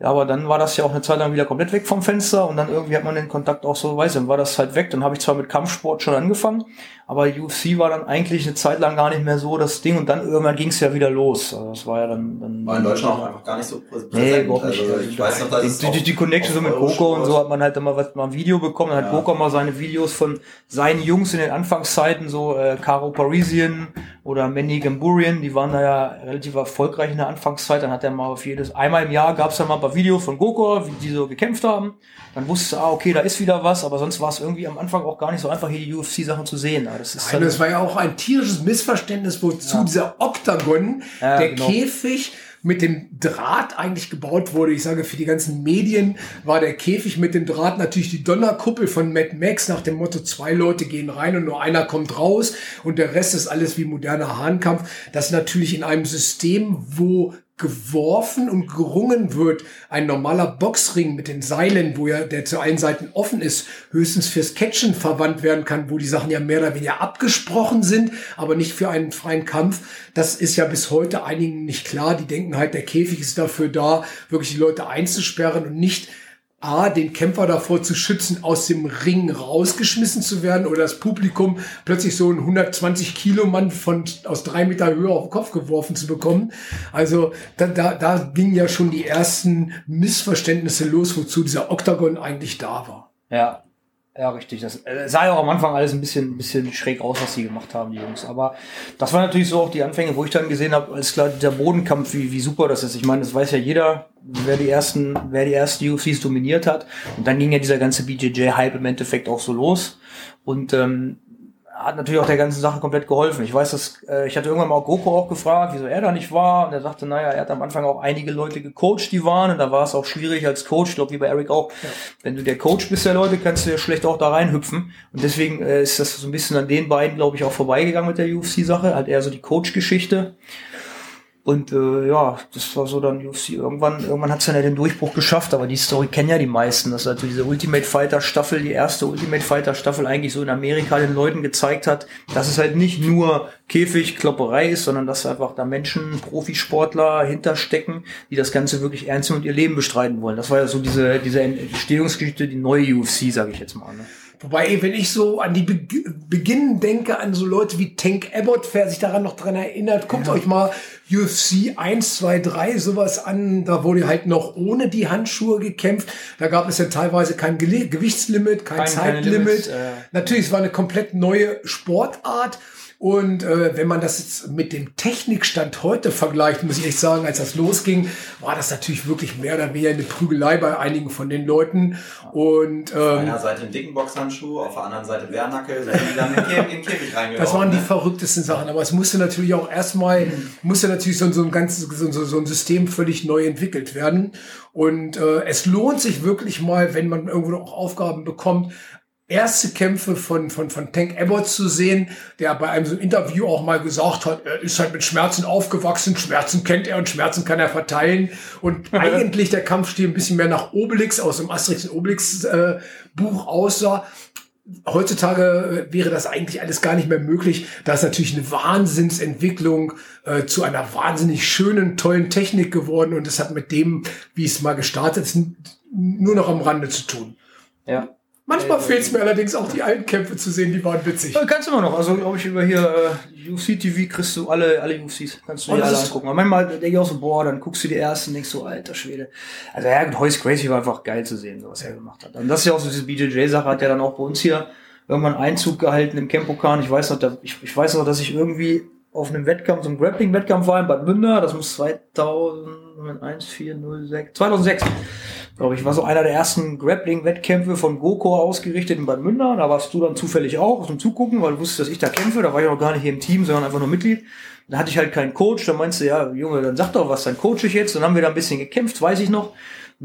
Ja, aber dann war das ja auch eine Zeit lang wieder komplett weg vom Fenster und dann irgendwie hat man den Kontakt auch so, weiß ich, dann war das halt weg. Dann habe ich zwar mit Kampfsport schon angefangen, aber UFC war dann eigentlich eine Zeit lang gar nicht mehr so das Ding und dann irgendwann ging es ja wieder los. Also das war ja dann, dann war in Deutschland auch einfach gar nicht so präsent. Nee, überhaupt nicht. Also ich weiß noch, dass die, die, die Connection so mit Coco und so hat man halt immer was, mal ein Video bekommen. Dann hat ja. Coco mal seine Videos von seinen Jungs in den Anfangszeiten, so äh, Caro Parisian oder Manny Gamburian, die waren da ja relativ erfolgreich in der Anfangszeit. Dann hat er mal auf jedes, einmal im Jahr gab es dann mal ein paar Videos von Goko, wie die so gekämpft haben. Dann wusste ah, okay, da ist wieder was, aber sonst war es irgendwie am Anfang auch gar nicht so einfach, hier die UFC-Sachen zu sehen. Das, ist Nein, das war ja auch ein tierisches Missverständnis, wozu ja. dieser Oktagon, ja, der genau. Käfig, mit dem Draht eigentlich gebaut wurde. Ich sage, für die ganzen Medien war der Käfig mit dem Draht natürlich die Donnerkuppel von Mad Max nach dem Motto, zwei Leute gehen rein und nur einer kommt raus und der Rest ist alles wie moderner Hahnkampf. Das natürlich in einem System, wo geworfen und gerungen wird. Ein normaler Boxring mit den Seilen, wo ja der zu allen Seiten offen ist, höchstens fürs Catchen verwandt werden kann, wo die Sachen ja mehr oder weniger abgesprochen sind, aber nicht für einen freien Kampf. Das ist ja bis heute einigen nicht klar. Die denken halt, der Käfig ist dafür da, wirklich die Leute einzusperren und nicht A, den Kämpfer davor zu schützen, aus dem Ring rausgeschmissen zu werden oder das Publikum plötzlich so einen 120 Kilo Mann von, aus drei Meter Höhe auf den Kopf geworfen zu bekommen. Also da, da, da gingen ja schon die ersten Missverständnisse los, wozu dieser Oktagon eigentlich da war. Ja, ja, richtig. Das äh, sah ja auch am Anfang alles ein bisschen, ein bisschen schräg aus, was sie gemacht haben, die Jungs. Aber das war natürlich so auch die Anfänge, wo ich dann gesehen habe, alles klar, der Bodenkampf, wie, wie super das ist. Ich meine, das weiß ja jeder, wer die ersten, wer die ersten UFCs dominiert hat. Und dann ging ja dieser ganze BJJ-Hype im Endeffekt auch so los. Und ähm, hat natürlich auch der ganzen Sache komplett geholfen. Ich weiß, dass äh, ich hatte irgendwann mal auch Goko auch gefragt, wieso er da nicht war. Und er sagte, naja, er hat am Anfang auch einige Leute gecoacht, die waren. Und da war es auch schwierig als Coach, ich glaube wie bei Eric auch. Ja. Wenn du der Coach bist der Leute, kannst du ja schlecht auch da reinhüpfen. Und deswegen äh, ist das so ein bisschen an den beiden, glaube ich, auch vorbeigegangen mit der UFC-Sache. Halt eher so die Coach-Geschichte. Und äh, ja, das war so dann UFC. Irgendwann, irgendwann hat es dann ja den Durchbruch geschafft, aber die Story kennen ja die meisten, dass also diese Ultimate Fighter Staffel, die erste Ultimate Fighter Staffel eigentlich so in Amerika den Leuten gezeigt hat, dass es halt nicht nur Käfigklopperei ist, sondern dass einfach da Menschen, Profisportler hinterstecken, die das Ganze wirklich ernst nehmen und ihr Leben bestreiten wollen. Das war ja so diese, diese Entstehungsgeschichte, die neue UFC, sage ich jetzt mal. Ne? Wobei, wenn ich so an die Be Beginn denke, an so Leute wie Tank Abbott, wer sich daran noch dran erinnert, guckt ja. euch mal UFC 1, 2, 3 sowas an. Da wurde halt noch ohne die Handschuhe gekämpft. Da gab es ja teilweise kein Ge Gewichtslimit, kein, kein Zeitlimit. Äh, Natürlich, es war eine komplett neue Sportart. Und äh, wenn man das jetzt mit dem Technikstand heute vergleicht, muss ich echt sagen, als das losging, war das natürlich wirklich mehr oder weniger eine Prügelei bei einigen von den Leuten. Und, ähm, auf einer Seite einen dicken Boxhandschuh, auf der anderen Seite Bärnackel, dann in den Käfig reingehauen. Das waren die verrücktesten Sachen. Aber es musste natürlich auch erstmal, musste natürlich so, so ein ganzes, so, so ein System völlig neu entwickelt werden. Und äh, es lohnt sich wirklich mal, wenn man irgendwo noch Aufgaben bekommt, erste Kämpfe von, von, von Tank Abbott zu sehen, der bei einem so Interview auch mal gesagt hat, er ist halt mit Schmerzen aufgewachsen, Schmerzen kennt er und Schmerzen kann er verteilen. Und *laughs* eigentlich der Kampfstil ein bisschen mehr nach Obelix aus dem Asterix und Obelix äh, Buch aussah. Heutzutage wäre das eigentlich alles gar nicht mehr möglich. Da ist natürlich eine Wahnsinnsentwicklung äh, zu einer wahnsinnig schönen, tollen Technik geworden und es hat mit dem, wie es mal gestartet ist, nur noch am Rande zu tun. Ja. Manchmal äh, fehlt es mir allerdings auch, die alten Kämpfe zu sehen, die waren witzig. Äh, kannst du immer noch. Also, glaube ich, über hier äh, UFC TV kriegst du alle, alle UFCs. Kannst du oh, dir alle angucken. Aber manchmal denke ich auch so, boah, dann guckst du die ersten und denkst so, alter Schwede. Also, ja, und Hoyce Gracie war einfach geil zu sehen, was er gemacht hat. Und das ist ja auch so diese BJJ-Sache, hat ja dann auch bei uns hier irgendwann Einzug gehalten im Campokan. Ich weiß noch, da, ich, ich weiß noch, dass ich irgendwie auf einem Wettkampf, so einem Grappling-Wettkampf war in Bad Münder. Das muss 2001, 4, 0, 6, 2006 glaube ich, war so einer der ersten Grappling-Wettkämpfe von Goko ausgerichtet in Bad Münder. Da warst du dann zufällig auch zum Zugucken, weil du wusstest, dass ich da kämpfe. Da war ich auch gar nicht hier im Team, sondern einfach nur Mitglied. Da hatte ich halt keinen Coach. Da meinst du, ja, Junge, dann sag doch was, dann coach ich jetzt. Dann haben wir da ein bisschen gekämpft, weiß ich noch.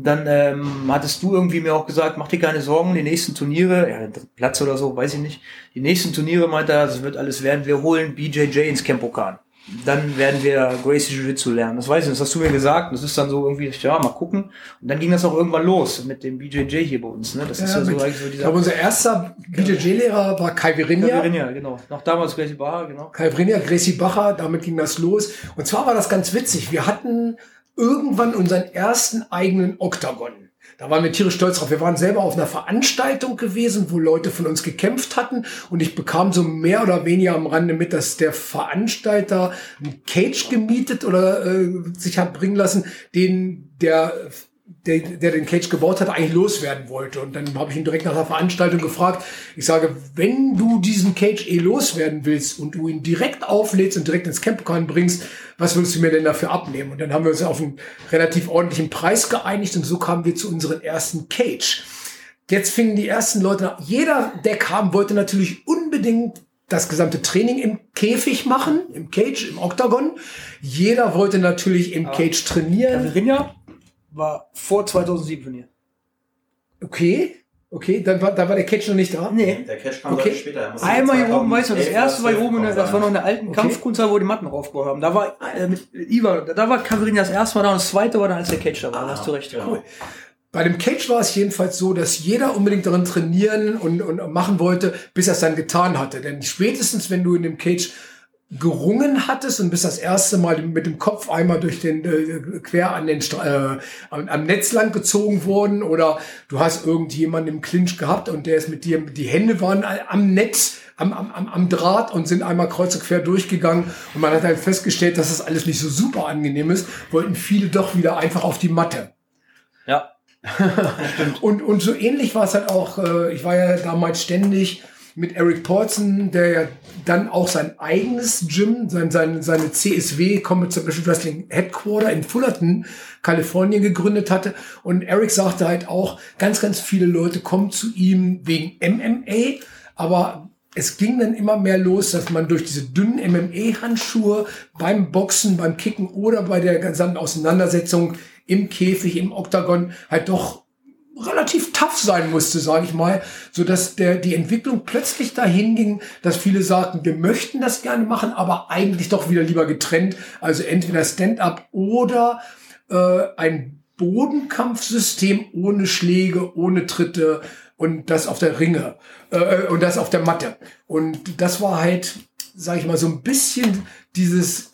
Dann ähm, hattest du irgendwie mir auch gesagt, mach dir keine Sorgen, die nächsten Turniere, ja, Platz oder so, weiß ich nicht. Die nächsten Turniere, meinte er, das wird alles werden, wir holen BJJ ins Campokan dann werden wir Gracie Jiu-Jitsu lernen. Das weiß ich, das hast du mir gesagt. Das ist dann so irgendwie, ja, mal gucken. Und dann ging das auch irgendwann los mit dem BJJ hier bei uns. Ne? Das ja, ist ja so eigentlich so dieser. Ich glaube, unser erster BJJ-Lehrer war Kai Verinia. Kai Verinia, genau. Noch damals Gracie Bacher, genau. Kai Verinia, Gracie Bacher, damit ging das los. Und zwar war das ganz witzig. Wir hatten irgendwann unseren ersten eigenen Oktagon. Da waren wir tierisch stolz drauf. Wir waren selber auf einer Veranstaltung gewesen, wo Leute von uns gekämpft hatten. Und ich bekam so mehr oder weniger am Rande mit, dass der Veranstalter einen Cage gemietet oder äh, sich hat bringen lassen, den der der, der den Cage gebaut hat, eigentlich loswerden wollte. Und dann habe ich ihn direkt nach der Veranstaltung gefragt. Ich sage, wenn du diesen Cage eh loswerden willst und du ihn direkt auflädst und direkt ins Campcon bringst, was würdest du mir denn dafür abnehmen? Und dann haben wir uns auf einen relativ ordentlichen Preis geeinigt und so kamen wir zu unserem ersten Cage. Jetzt fingen die ersten Leute, jeder, der kam, wollte natürlich unbedingt das gesamte Training im Käfig machen, im Cage, im Octagon. Jeder wollte natürlich im Cage trainieren. Caverinha war vor 2007 von ihr. Okay, okay, dann war, da war der Cage noch nicht da. Nee. Der Catch kam Okay. später. Einmal hier oben, 2011 weißt du, das erste war hier oben, das war noch in der alten Okay. Kampfkunsthalle, wo die Matten aufgebaut haben. Da war äh, mit Iva, da war Caverinha das erste Mal da und das zweite war dann, als der Catch da war. da hast du recht. genau. Cool. Bei dem Cage war es jedenfalls so, dass jeder unbedingt darin trainieren und, und machen wollte, bis er es dann getan hatte. Denn spätestens, wenn du in dem Cage gerungen hattest und bist das erste Mal mit dem Kopf einmal durch den äh, quer an den äh, am, am Netz lang gezogen worden oder du hast irgendjemanden im Clinch gehabt und der ist mit dir die Hände waren am Netz am, am, am, am Draht und sind einmal kreuz und quer durchgegangen und man hat halt festgestellt, dass das alles nicht so super angenehm ist, wollten viele doch wieder einfach auf die Matte. Ja. *laughs* Und, und so ähnlich war es halt auch, äh, ich war ja damals ständig mit Eric Paulson, der ja dann auch sein eigenes Gym, sein, sein, seine CSW, Combat Wrestling Headquarter in Fullerton, Kalifornien gegründet hatte. Und Eric sagte halt auch, ganz, ganz viele Leute kommen zu ihm wegen MMA, aber es ging dann immer mehr los, dass man durch diese dünnen MMA-Handschuhe beim Boxen, beim Kicken oder bei der gesamten Auseinandersetzung im Käfig, im Oktagon halt doch relativ tough sein musste, sage ich mal, so dass der die Entwicklung plötzlich dahin ging, dass viele sagten, wir möchten das gerne machen, aber eigentlich doch wieder lieber getrennt, also entweder Stand-up oder äh, ein Bodenkampfsystem ohne Schläge, ohne Tritte und das auf der Ringe äh, und das auf der Matte. Und das war halt, sage ich mal, so ein bisschen dieses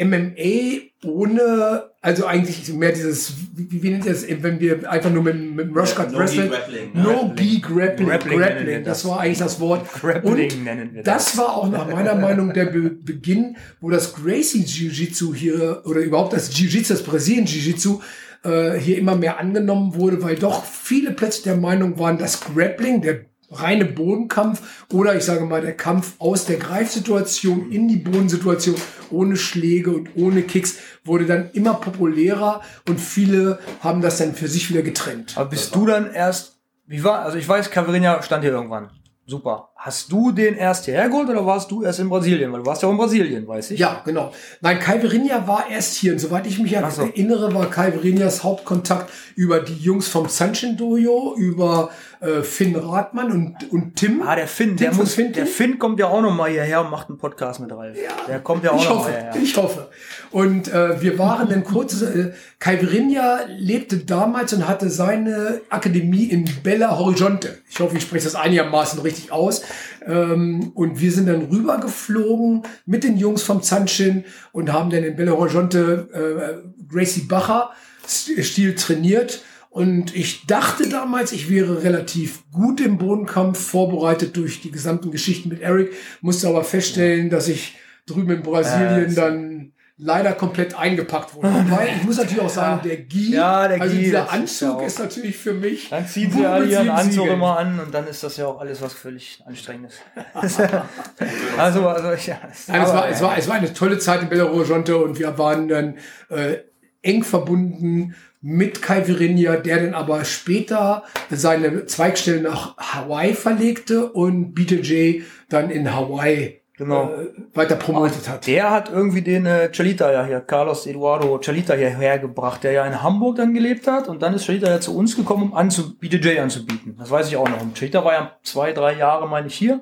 MMA ohne, also eigentlich mehr dieses, wie, wie nennt ihr das, wenn wir einfach nur mit, mit dem Rush Cut No Wrestling, Grappling, ne? No Gi Grappling, Grappling Grappling, das das. war eigentlich das Wort. Grappling Und nennen wir das das. war auch nach meiner Meinung der Be Beginn, wo das Gracie Jiu-Jitsu hier, oder überhaupt das Jiu-Jitsu, das Brasilien Jiu-Jitsu, äh, hier immer mehr angenommen wurde, weil doch viele plötzlich der Meinung waren, dass Grappling, der reine Bodenkampf oder ich sage mal der Kampf aus der Greifsituation in die Bodensituation ohne Schläge und ohne Kicks wurde dann immer populärer und viele haben das dann für sich wieder getrennt. Aber bist du dann erst, wie war, also ich weiß, Caverinha stand hier irgendwann. Super. Hast du den erst hierher geholt oder warst du erst in Brasilien? Weil du warst ja auch in Brasilien, weiß ich. Ja, genau. Nein, Kai Verinia war erst hier. Und soweit ich mich so. erinnere, war Kai Verinias Hauptkontakt über die Jungs vom Sunshine Dojo, über äh, Finn Rathmann und, und Tim. Ah, der Finn, Tim der muss, Finn, der Finn kommt ja auch noch mal hierher und macht einen Podcast mit Ralf. Der kommt ja auch ich noch hoffe, mal hierher. ich hoffe. Und äh, wir waren dann kurz, äh, Kai Verinia lebte damals und hatte seine Akademie in Bella Horizonte. Ich hoffe, ich spreche das einigermaßen richtig aus. Ähm, und wir sind dann rübergeflogen mit den Jungs vom Zanshin und haben dann in Bella Horizonte äh, Gracie Bacher Stil trainiert. Und ich dachte damals, ich wäre relativ gut im Bodenkampf vorbereitet durch die gesamten Geschichten mit Eric, musste aber feststellen, dass ich drüben in Brasilien Äh, dann leider komplett eingepackt wurde. Weil ich muss natürlich auch sagen, der Gi, Ja, der also Gi, dieser ist Anzug ist natürlich für mich. Dann ziehen sie alle ihren Anzug siegeln. immer an und dann ist das ja auch alles was völlig anstrengendes. *laughs* also, also, ja. Nein, es war, es, war, es war eine tolle Zeit in Belo Horizonte und wir waren dann äh, eng verbunden mit Kai Virinja, der dann aber später seine Zweigstelle nach Hawaii verlegte und BJJ dann in Hawaii Genau. äh, weiter promotet hat. Der hat irgendwie den äh, Chalita ja hier, Carlos Eduardo Chalita hierher gebracht, der ja in Hamburg dann gelebt hat und dann ist Chalita ja zu uns gekommen, um anzu BJJ anzubieten. Das weiß ich auch noch. Und Chalita war ja zwei, drei Jahre, meine ich, hier.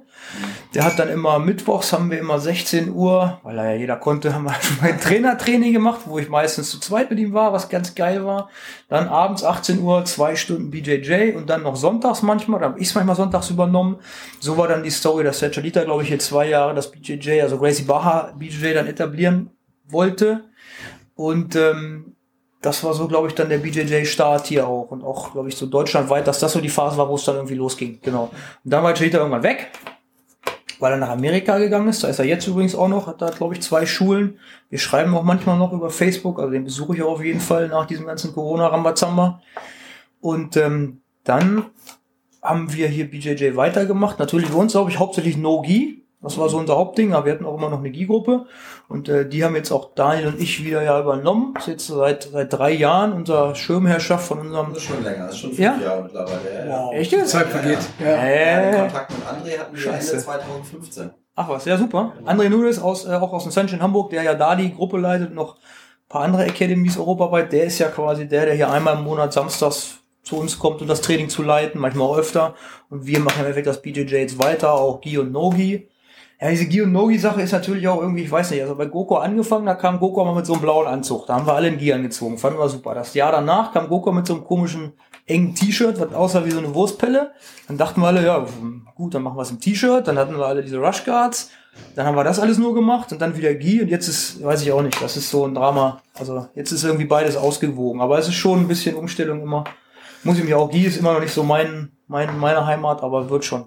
Der hat dann immer mittwochs haben wir immer 16 Uhr, weil er ja jeder konnte, *laughs* haben wir schon mal ein Trainertraining gemacht, wo ich meistens zu zweit mit ihm war, was ganz geil war. Dann abends 18 Uhr, zwei Stunden BJJ und dann noch sonntags manchmal, da habe ich es manchmal sonntags übernommen. So war dann die Story, dass der Chalita, glaube ich, hier zwei Jahre das BJJ, also Gracie Baha BJJ dann etablieren wollte. Und ähm, das war so, glaube ich, dann der BJJ-Start hier auch. Und auch, glaube ich, so deutschlandweit, dass das so die Phase war, wo es dann irgendwie losging. Genau. Und dann war Chalita irgendwann weg, weil er nach Amerika gegangen ist. Da ist er jetzt übrigens auch noch, hat da, glaube ich, zwei Schulen. Wir schreiben auch manchmal noch über Facebook, also den besuche ich auch auf jeden Fall nach diesem ganzen Corona-Rambazamba. Und ähm, dann haben wir hier BJJ weitergemacht. Natürlich bei uns, glaube ich, hauptsächlich No-Gi. Das war so unser Hauptding, aber wir hatten auch immer noch eine Gi-Gruppe. Und äh, die haben jetzt auch Daniel und ich wieder ja übernommen. Das ist jetzt seit, seit drei Jahren unser Schirmherrschaft von unserem... Das ist schon länger, das ist schon fünf Ja? Jahre mittlerweile. Ja, ja. Echt Die jetzt? Zeit vergeht. Ja. Ja, Äh, Kontakt mit André hatten wir Scheiße. Ende 2015. Ach was, ja super. André Nunes aus, äh, auch aus dem Sunshine Hamburg, der ja da die Gruppe leitet, noch ein paar andere Academies europaweit, der ist ja quasi der, der hier einmal im Monat samstags zu uns kommt, um das Training zu leiten, manchmal auch öfter. Und wir machen im Endeffekt das BJJ jetzt weiter, auch Gi und Nogi. Ja, diese Gi und Nogi-Sache ist natürlich auch irgendwie, ich weiß nicht, also bei Goko angefangen, da kam Goko mal mit so einem blauen Anzug. Da haben wir alle einen Gi angezogen, fanden wir super. Das Jahr danach kam Goko mit so einem komischen engen T-Shirt, was aussah wie so eine Wurstpelle. Dann dachten wir alle, ja, gut, dann machen wir es im T-Shirt. Dann hatten wir alle diese Rush Guards. Dann haben wir das alles nur gemacht und dann wieder Gi und jetzt ist, weiß ich auch nicht, das ist so ein Drama. Also jetzt ist irgendwie beides ausgewogen, aber es ist schon ein bisschen Umstellung immer. Muss ich mich auch, Gi ist immer noch nicht so mein, mein, meine Heimat, aber wird schon.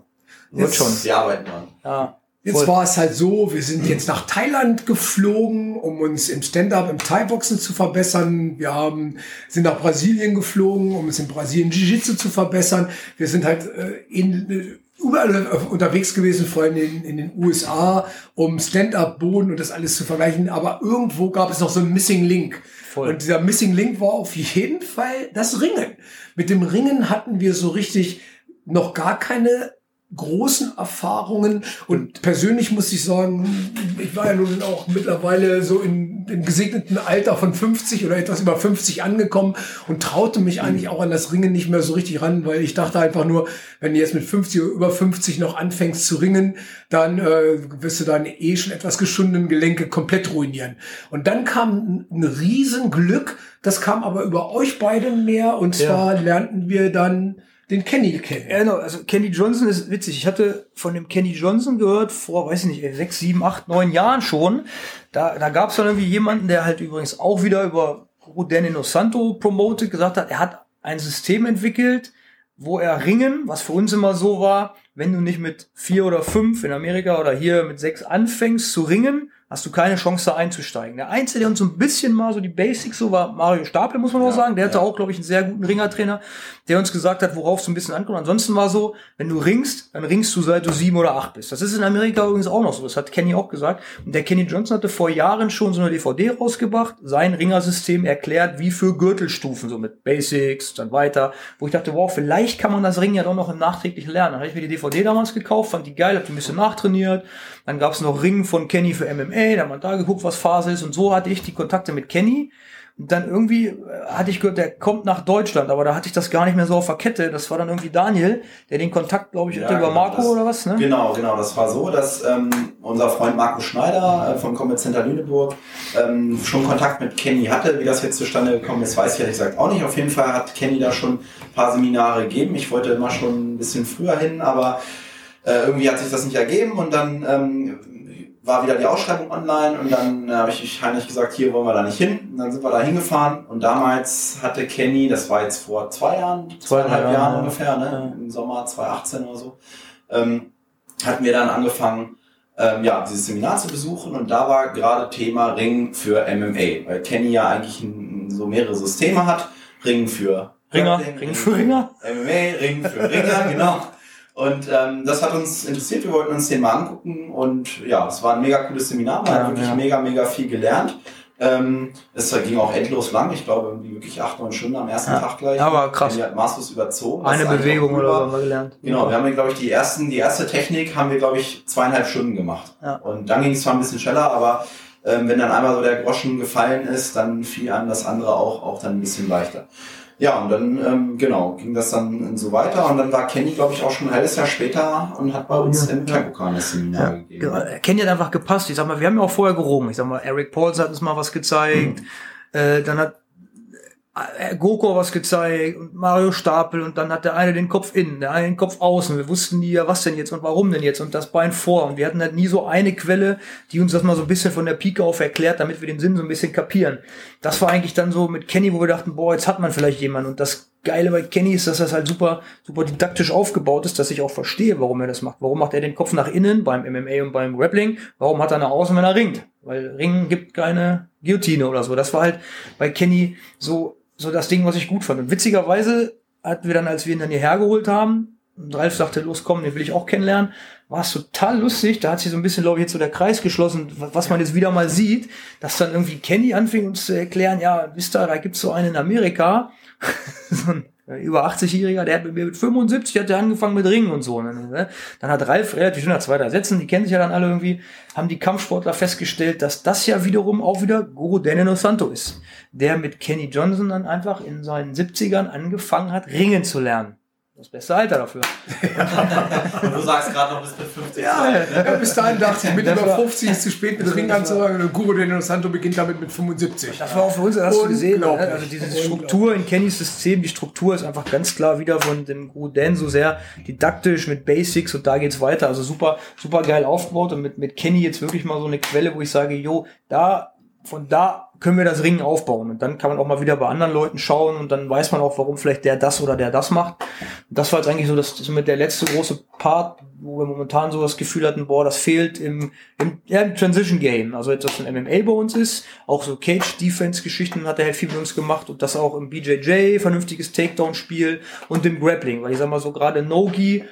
Wird Jetzt- schon. Wir arbeiten dran. Ja. Jetzt war es halt so, wir sind jetzt nach Thailand geflogen, um uns im Stand-up, im Thai-Boxen zu verbessern. Wir haben, sind nach Brasilien geflogen, um uns in Brasilien Jiu-Jitsu zu verbessern. Wir sind halt äh, in, äh, überall unterwegs gewesen, vor allem in, in den USA, um Stand-up-Boden und das alles zu vergleichen. Aber irgendwo gab es noch so einen Missing Link. Voll. Und dieser Missing Link war auf jeden Fall das Ringen. Mit dem Ringen hatten wir so richtig noch gar keine großen Erfahrungen und persönlich muss ich sagen, ich war ja nun auch mittlerweile so in, im gesegneten Alter von 50 oder etwas über 50 angekommen und traute mich eigentlich auch an das Ringen nicht mehr so richtig ran, weil ich dachte einfach nur, wenn du jetzt mit 50 oder über 50 noch anfängst zu ringen, dann äh, wirst du deine eh schon etwas geschundenen Gelenke komplett ruinieren. Und dann kam ein, ein Riesenglück, das kam aber über euch beide mehr und Ja. zwar lernten wir dann den Kenny kennen. Genau. Also Kenny Johnson ist witzig. Ich hatte von dem Kenny Johnson gehört vor, weiß ich nicht, sechs, sieben, acht, neun Jahren schon. Da, da gab es dann irgendwie jemanden, der halt übrigens auch wieder über Danilo Santo promoted, gesagt hat, er hat ein System entwickelt, wo er Ringen, was für uns immer so war, wenn du nicht mit vier oder fünf in Amerika oder hier mit sechs anfängst zu ringen, hast du keine Chance da einzusteigen. Der Einzige, der uns so ein bisschen mal so die Basics so war, Mario Stapel, muss man auch Ja, sagen. Der hatte ja. auch, glaube ich, einen sehr guten Ringertrainer, der uns gesagt hat, worauf es so ein bisschen ankommt. Ansonsten war so, wenn du ringst, dann ringst du seit du sieben oder acht bist. Das ist in Amerika übrigens auch noch so. Das hat Kenny auch gesagt. Und der Kenny Johnson hatte vor Jahren schon so eine DVD rausgebracht, sein Ringersystem erklärt, wie für Gürtelstufen, so mit Basics, dann weiter, wo ich dachte, wow, vielleicht kann man das Ringen ja doch noch im nachträglichen lernen. Dann habe ich mir die DVD damals gekauft, fand die geil, hab die ein bisschen nachtrainiert. Dann gab es noch Ringen von Kenny für MMA, da hat man da geguckt, was Phase ist. Und so hatte ich die Kontakte mit Kenny. Und dann irgendwie äh, hatte ich gehört, der kommt nach Deutschland, aber da hatte ich das gar nicht mehr so auf der Kette. Das war dann irgendwie Daniel, der den Kontakt, glaube ich, Ja, hatte über genau, Marco das- oder was, ne? Genau, genau. Das war so, dass ähm, unser Freund Marco Schneider äh, vom Combat Center Lüneburg ähm, schon Kontakt mit Kenny hatte. Wie das jetzt zustande gekommen ist, weiß ich ehrlich gesagt auch nicht. Auf jeden Fall hat Kenny da schon ein paar Seminare gegeben. Ich wollte immer schon ein bisschen früher hin, aber äh, irgendwie hat sich das nicht ergeben und dann ähm, war wieder die Ausschreibung online und dann äh, habe ich Heinrich gesagt, hier wollen wir da nicht hin. Und dann sind wir da hingefahren und damals hatte Kenny, das war jetzt vor zwei Jahren, zweieinhalb Jahren, Jahren ja. ungefähr, ne? Im Sommer 2018 oder so, ähm, hatten wir dann angefangen, ähm, ja, dieses Seminar zu besuchen und da war gerade Thema Ring für MMA, weil Kenny ja eigentlich ein, so mehrere Systeme hat. Ring für Ringer, Grappling, Ring für Ringer. MMA, Ring für Ringer, genau. *laughs* Und ähm, das hat uns interessiert, wir wollten uns den mal angucken und ja, es war ein mega cooles Seminar, man Ja, hat wirklich ja. mega, mega viel gelernt. Ähm, es ging auch endlos lang, ich glaube irgendwie wirklich acht, neun Stunden am ersten Ja. Tag gleich. War krass. Die hat maßlos überzogen. was Eine Bewegung oder war. so haben wir gelernt. Genau, wir haben, glaube ich, die ersten, die erste Technik haben wir, glaube ich, zweieinhalb Stunden gemacht. Ja. Und dann ging es zwar ein bisschen schneller, aber ähm, wenn dann einmal so der Groschen gefallen ist, dann fiel an das andere auch, auch dann ein bisschen leichter. Ja, und dann, ähm, genau, ging das dann so weiter und dann war Kenny, glaube ich, auch schon ein halbes Jahr später und hat bei uns Ja, im Taikokan das Seminar gegeben. Genau, Kenny hat einfach gepasst. Ich sag mal, wir haben ja auch vorher gerungen. Ich sag mal, Eric Pauls hat uns mal was gezeigt. Äh, dann hat äh, Goko was gezeigt und Mario Stapel und dann hat der eine den Kopf innen, der eine den Kopf außen. Wir wussten nie, ja, was denn jetzt und warum denn jetzt und das Bein vor. Und wir hatten halt nie so eine Quelle, die uns das mal so ein bisschen von der Pike auf erklärt, damit wir den Sinn so ein bisschen kapieren. Das war eigentlich dann so mit Kenny, wo wir dachten, boah, jetzt hat man vielleicht jemanden. Und das Geile bei Kenny ist, dass das halt super, super didaktisch aufgebaut ist, dass ich auch verstehe, warum er das macht. Warum macht er den Kopf nach innen beim MMA und beim Grappling? Warum hat er nach außen, wenn er ringt? Weil Ringen gibt keine Guillotine oder so. Das war halt bei Kenny so, so das Ding, was ich gut fand. Und witzigerweise hatten wir dann, als wir ihn dann hierher geholt haben, und Ralf sagte, los, komm, den will ich auch kennenlernen, war es total lustig. Da hat sich so ein bisschen, glaube ich, jetzt so der Kreis geschlossen, was man jetzt wieder mal sieht, dass dann irgendwie Kenny anfing uns zu erklären, ja, wisst ihr, da gibt's so einen in Amerika, *laughs* so ein über 80-Jähriger, der hat mit mir mit 75 hat der angefangen mit Ringen und so. Ne? Dann hat Ralf relativ schnell nach zwei, drei Sätzen, die kennen sich ja dann alle irgendwie, haben die Kampfsportler festgestellt, dass das ja wiederum auch wieder Guru Daniel Santo ist, der mit Kenny Johnson dann einfach in seinen 70ern angefangen hat, Ringen zu lernen das beste Alter dafür. *laughs* und du sagst gerade noch bis mit 50. Ja, ja, bis dahin dachte ich, mit über 50 ist zu spät mit Ring anzusagen. Guru de Santo beginnt damit mit 75. Das war auch für uns, hast du gesehen, ne? also diese Struktur in Kennys System, die Struktur ist einfach ganz klar wieder von dem Guru Dan so sehr didaktisch mit Basics und da geht's weiter. Also super, super geil aufgebaut und mit, mit Kenny jetzt wirklich mal so eine Quelle, wo ich sage, jo, da von da können wir das Ringen aufbauen. Und dann kann man auch mal wieder bei anderen Leuten schauen und dann weiß man auch, warum vielleicht der das oder der das macht. Und das war jetzt eigentlich so das, das mit der letzte große Part, wo wir momentan so das Gefühl hatten, boah, das fehlt im, im, ja, im Transition Game. Also jetzt, was ein MMA bei uns ist, auch so Cage-Defense-Geschichten hat der Herr viel mit uns gemacht und das auch im BJJ, vernünftiges Takedown-Spiel und im Grappling. Weil ich sag mal so gerade Nogi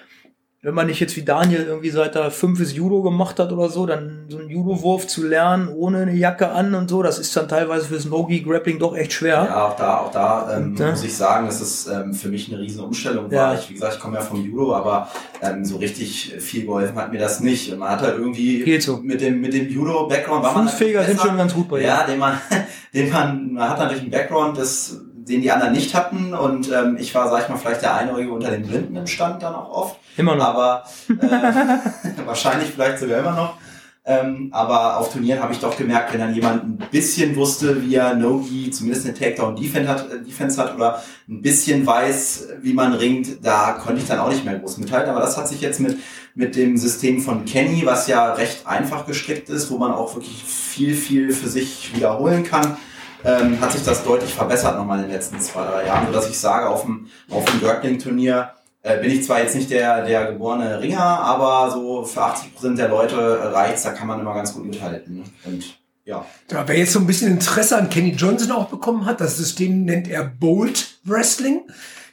wenn man nicht jetzt wie Daniel irgendwie seit er fünf ist Judo gemacht hat oder so, dann so einen Judo-Wurf zu lernen ohne eine Jacke an und so, das ist dann teilweise fürs Nogi-Grappling doch echt schwer. Ja, auch da, auch da ähm, und, muss ich sagen, dass es ähm, für mich eine riesen Umstellung war. Ja. Ich, wie gesagt, ich komme ja vom Judo, aber ähm, so richtig viel geholfen hat mir das nicht. Und man hat halt irgendwie so. mit dem, mit dem Judo-Background. Fußfeger halt sind schon ganz gut bei dir. Ja, den man, *laughs* den man, man hat natürlich einen Background, das den die anderen nicht hatten. Und ähm, ich war, sag ich mal, vielleicht der Einäugige unter den Blinden im Stand dann auch oft. Immer noch. Aber *laughs* äh, *laughs* wahrscheinlich vielleicht sogar immer noch. Ähm, aber auf Turnieren habe ich doch gemerkt, wenn dann jemand ein bisschen wusste, wie er Nogi zumindest eine Takedown-Defense hat, äh, Defense hat oder ein bisschen weiß, wie man ringt, da konnte ich dann auch nicht mehr groß mithalten. Aber das hat sich jetzt mit, mit dem System von Kenny, was ja recht einfach gestrickt ist, wo man auch wirklich viel, viel für sich wiederholen kann, ähm, hat sich das deutlich verbessert nochmal in den letzten zwei, drei Jahren, sodass ich sage, auf dem, auf dem Grappling-Turnier äh, bin ich zwar jetzt nicht der, der geborene Ringer, aber so für 80 Prozent der Leute reicht's, da kann man immer ganz gut mithalten. Und ja. ja. Wer jetzt so ein bisschen Interesse an Kenny Johnson auch bekommen hat, das System nennt er Bolt Wrestling.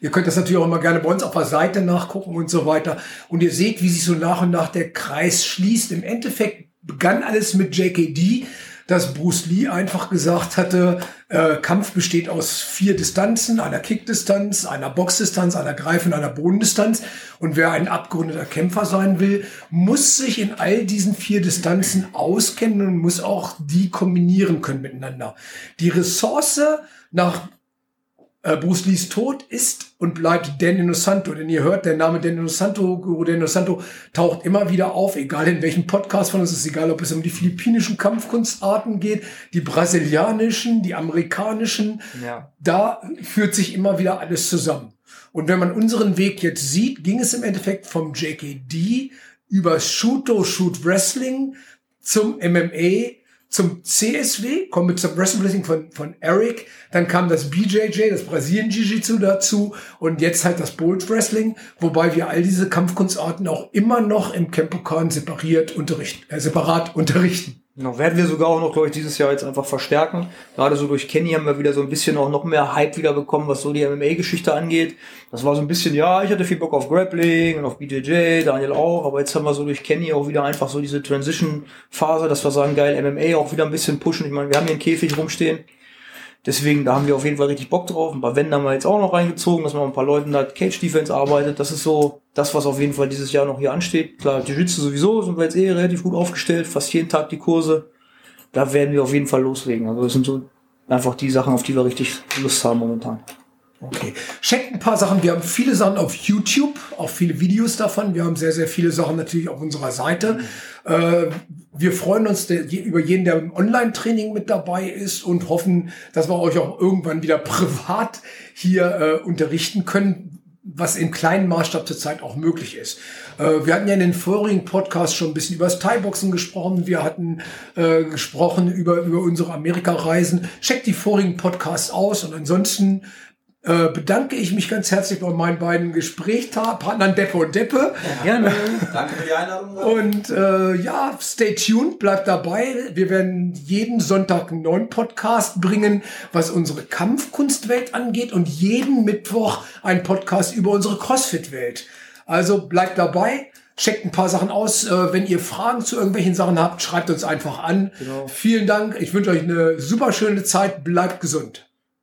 Ihr könnt das natürlich auch immer gerne bei uns auf der Seite nachgucken und so weiter. Und ihr seht, wie sich so nach und nach der Kreis schließt. Im Endeffekt begann alles mit JKD dass Bruce Lee einfach gesagt hatte, äh, Kampf besteht aus vier Distanzen, einer Kickdistanz, einer Boxdistanz, einer Greif- und einer Bodendistanz. Und wer ein abgerundeter Kämpfer sein will, muss sich in all diesen vier Distanzen auskennen und muss auch die kombinieren können miteinander. Die Ressource nach Bruce Lees Tod ist und bleibt Danny Santo. Denn ihr hört, der Name Danny Santo, Guru Danny Santo, taucht immer wieder auf, egal in welchem Podcast von uns, ist egal, ob es um die philippinischen Kampfkunstarten geht, die brasilianischen, die amerikanischen. Ja. Da führt sich immer wieder alles zusammen. Und wenn man unseren Weg jetzt sieht, ging es im Endeffekt vom JKD über Shooto Shoot Wrestling zum MMA zum CSW, kommen zum Wrestling von, von Eric, dann kam das BJJ, das Brasilien Jiu-Jitsu dazu und jetzt halt das Bolt Wrestling, wobei wir all diese Kampfkunstarten auch immer noch im Campokan separiert unterrichten, äh, separat unterrichten. Genau, werden wir sogar auch noch, glaube ich, dieses Jahr jetzt einfach verstärken. Gerade so durch Kenny haben wir wieder so ein bisschen auch noch mehr Hype wieder bekommen, was so die MMA-Geschichte angeht. Das war so ein bisschen, ja, ich hatte viel Bock auf Grappling und auf BJJ, Daniel auch, aber jetzt haben wir so durch Kenny auch wieder einfach so diese Transition-Phase, dass wir sagen, geil, MMA auch wieder ein bisschen pushen. Ich meine, wir haben hier einen Käfig rumstehen Deswegen, da haben wir auf jeden Fall richtig Bock drauf. Ein paar Wände haben wir jetzt auch noch reingezogen, dass man mit ein paar Leuten da Cage Defense arbeitet. Das ist so das, was auf jeden Fall dieses Jahr noch hier ansteht. Klar, Jiu-Jitsu sowieso sind wir jetzt eh relativ gut aufgestellt, fast jeden Tag die Kurse. Da werden wir auf jeden Fall loslegen. Also das sind so einfach die Sachen, auf die wir richtig Lust haben momentan. Okay. Checkt ein paar Sachen. Wir haben viele Sachen auf YouTube, auch viele Videos davon. Wir haben sehr, sehr viele Sachen natürlich auf unserer Seite. Äh, wir freuen uns über jeden, der im Online-Training mit dabei ist und hoffen, dass wir euch auch irgendwann wieder *laughs* privat hier äh, unterrichten können, was im kleinen Maßstab zurzeit auch möglich ist. Äh, wir hatten ja in den vorigen Podcasts schon ein bisschen über das Thai-Boxen gesprochen. Wir hatten äh, gesprochen über, über unsere Amerika-Reisen. Checkt die vorigen Podcasts aus und ansonsten äh, bedanke ich mich ganz herzlich bei meinen beiden Gesprächspartnern Deppe und Deppe. Ja, gerne. Danke für die Einladung. Und äh, ja, stay tuned, bleibt dabei. Wir werden jeden Sonntag einen neuen Podcast bringen, was unsere Kampfkunstwelt angeht und jeden Mittwoch einen Podcast über unsere Crossfit-Welt. Also bleibt dabei. Checkt ein paar Sachen aus. Äh, wenn ihr Fragen zu irgendwelchen Sachen habt, schreibt uns einfach an. Genau. Vielen Dank. Ich wünsche euch eine super schöne Zeit. Bleibt gesund.